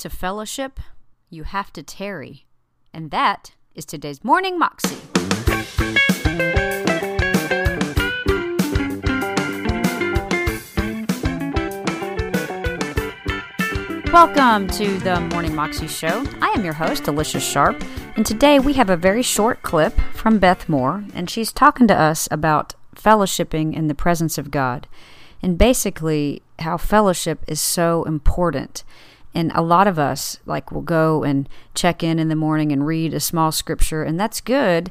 To fellowship, you have to tarry. And that is today's Morning Moxie. Welcome to the Morning Moxie Show. I am your host, Alicia Sharp, and today we have a very short clip from Beth Moore, and she's talking to us about fellowshipping in the presence of God, and basically how fellowship is so important. And a lot of us, like, will go and check in in the morning and read a small scripture, and that's good.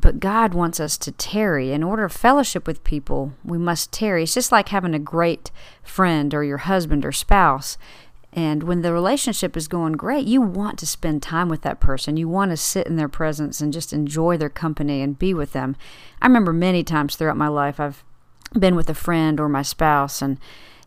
But God wants us to tarry. In order to fellowship with people, we must tarry. It's just like having a great friend or your husband or spouse. And when the relationship is going great, you want to spend time with that person. You want to sit in their presence and just enjoy their company and be with them. I remember many times throughout my life, I've been with a friend or my spouse and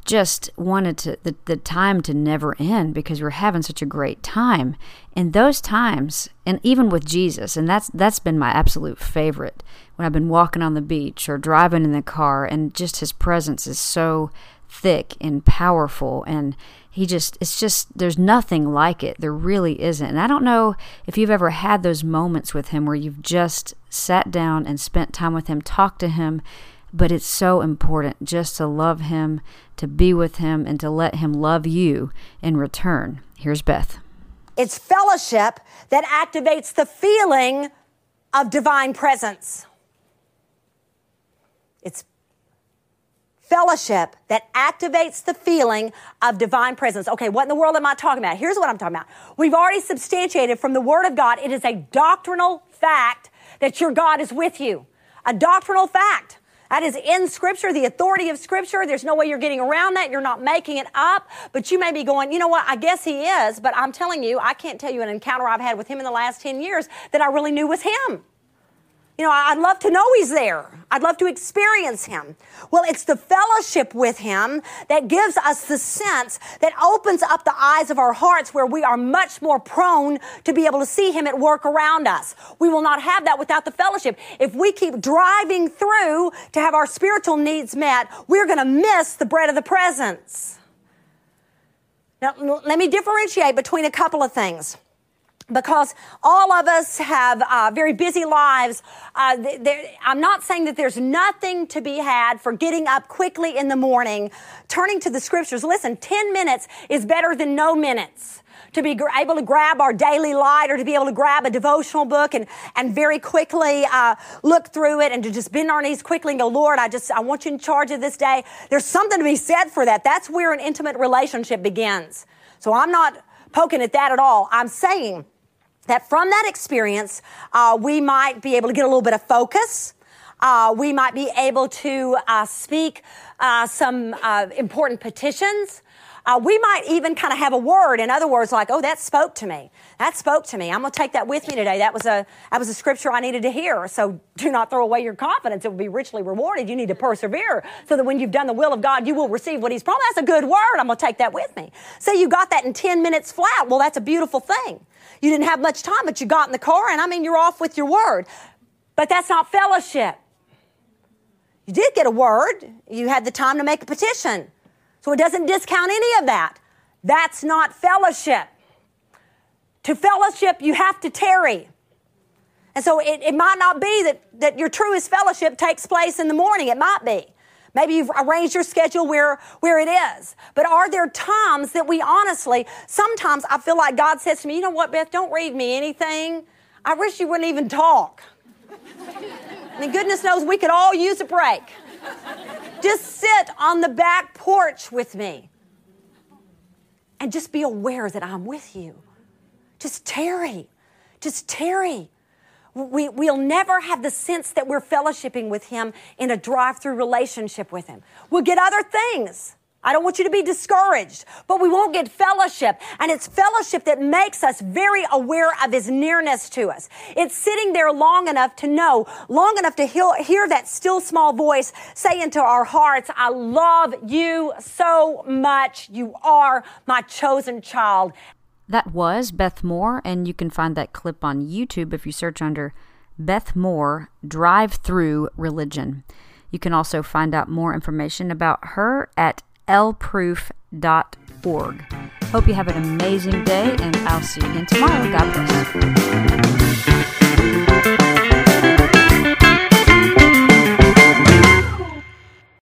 just wanted to the, the time to never end because we're having such a great time. In those times and even with jesus and that's that's been my absolute favorite. When i've been walking on the beach or driving in the car and just his presence is so thick and powerful and he just it's just there's nothing like it. There really isn't. And i don't know if you've ever had those moments with him where you've just sat down and spent time with him talked to him but it's so important just to love him to be with him and to let him love you in return here's beth it's fellowship that activates the feeling of divine presence it's fellowship that activates the feeling of divine presence. Okay, what in the world am I talking about? Here's what I'm talking about. We've already substantiated from the Word of God, it is a doctrinal fact that your God is with you. A doctrinal fact. That is in Scripture, the authority of Scripture. There's no way you're getting around that. You're not making it up. But you may be going, you know what? I guess He is. But I'm telling you, I can't tell you an encounter I've had with Him in the last 10 years that I really knew was Him. You know, I'd love to know he's there. I'd love to experience him. Well, it's the fellowship with him that gives us the sense that opens up the eyes of our hearts where we are much more prone to be able to see him at work around us. We will not have that without the fellowship. If we keep driving through to have our spiritual needs met, we're going to miss the bread of the presence. Now, let me differentiate between a couple of things because all of us have uh, very busy lives. Uh, I'm not saying that there's nothing to be had for getting up quickly in the morning, turning to the scriptures. Listen, 10 minutes is better than no minutes. To be able to grab our daily light or to be able to grab a devotional book and, and very quickly uh, look through it and to just bend our knees quickly and go, Lord, I just, I want you in charge of this day. There's something to be said for that. That's where an intimate relationship begins. So I'm not poking at that at all. I'm saying that from that experience, uh, we might be able to get a little bit of focus. Uh, we might be able to uh, speak uh, some uh, important petitions. Uh, we might even kind of have a word. In other words, like, "Oh, that spoke to me. That spoke to me. I'm going to take that with me today. That was a that was a scripture I needed to hear. So do not throw away your confidence. It will be richly rewarded. You need to persevere so that when you've done the will of God, you will receive what He's promised. That's a good word. I'm going to take that with me. Say you got that in 10 minutes flat. Well, that's a beautiful thing. You didn't have much time, but you got in the car, and I mean, you're off with your word. But that's not fellowship. You did get a word. You had the time to make a petition. So it doesn't discount any of that. That's not fellowship. To fellowship, you have to tarry. And so it, it might not be that, that your truest fellowship takes place in the morning. It might be. Maybe you've arranged your schedule where, where it is. But are there times that we honestly, sometimes I feel like God says to me, you know what, Beth, don't read me anything. I wish you wouldn't even talk. I mean, goodness knows we could all use a break. Just sit on the back porch with me and just be aware that I'm with you. Just tarry. Just tarry we, we'll never have the sense that we're fellowshipping with Him in a drive through relationship with Him. We'll get other things. I don't want you to be discouraged, but we won't get fellowship. And it's fellowship that makes us very aware of His nearness to us. It's sitting there long enough to know, long enough to hear, that still small voice say into our hearts, I love you so much. You are my chosen child. That was Beth Moore, and you can find that clip on YouTube if you search under Beth Moore Drive Through Religion. You can also find out more information about her at lproof.org. Hope you have an amazing day, and I'll see you again tomorrow. God bless.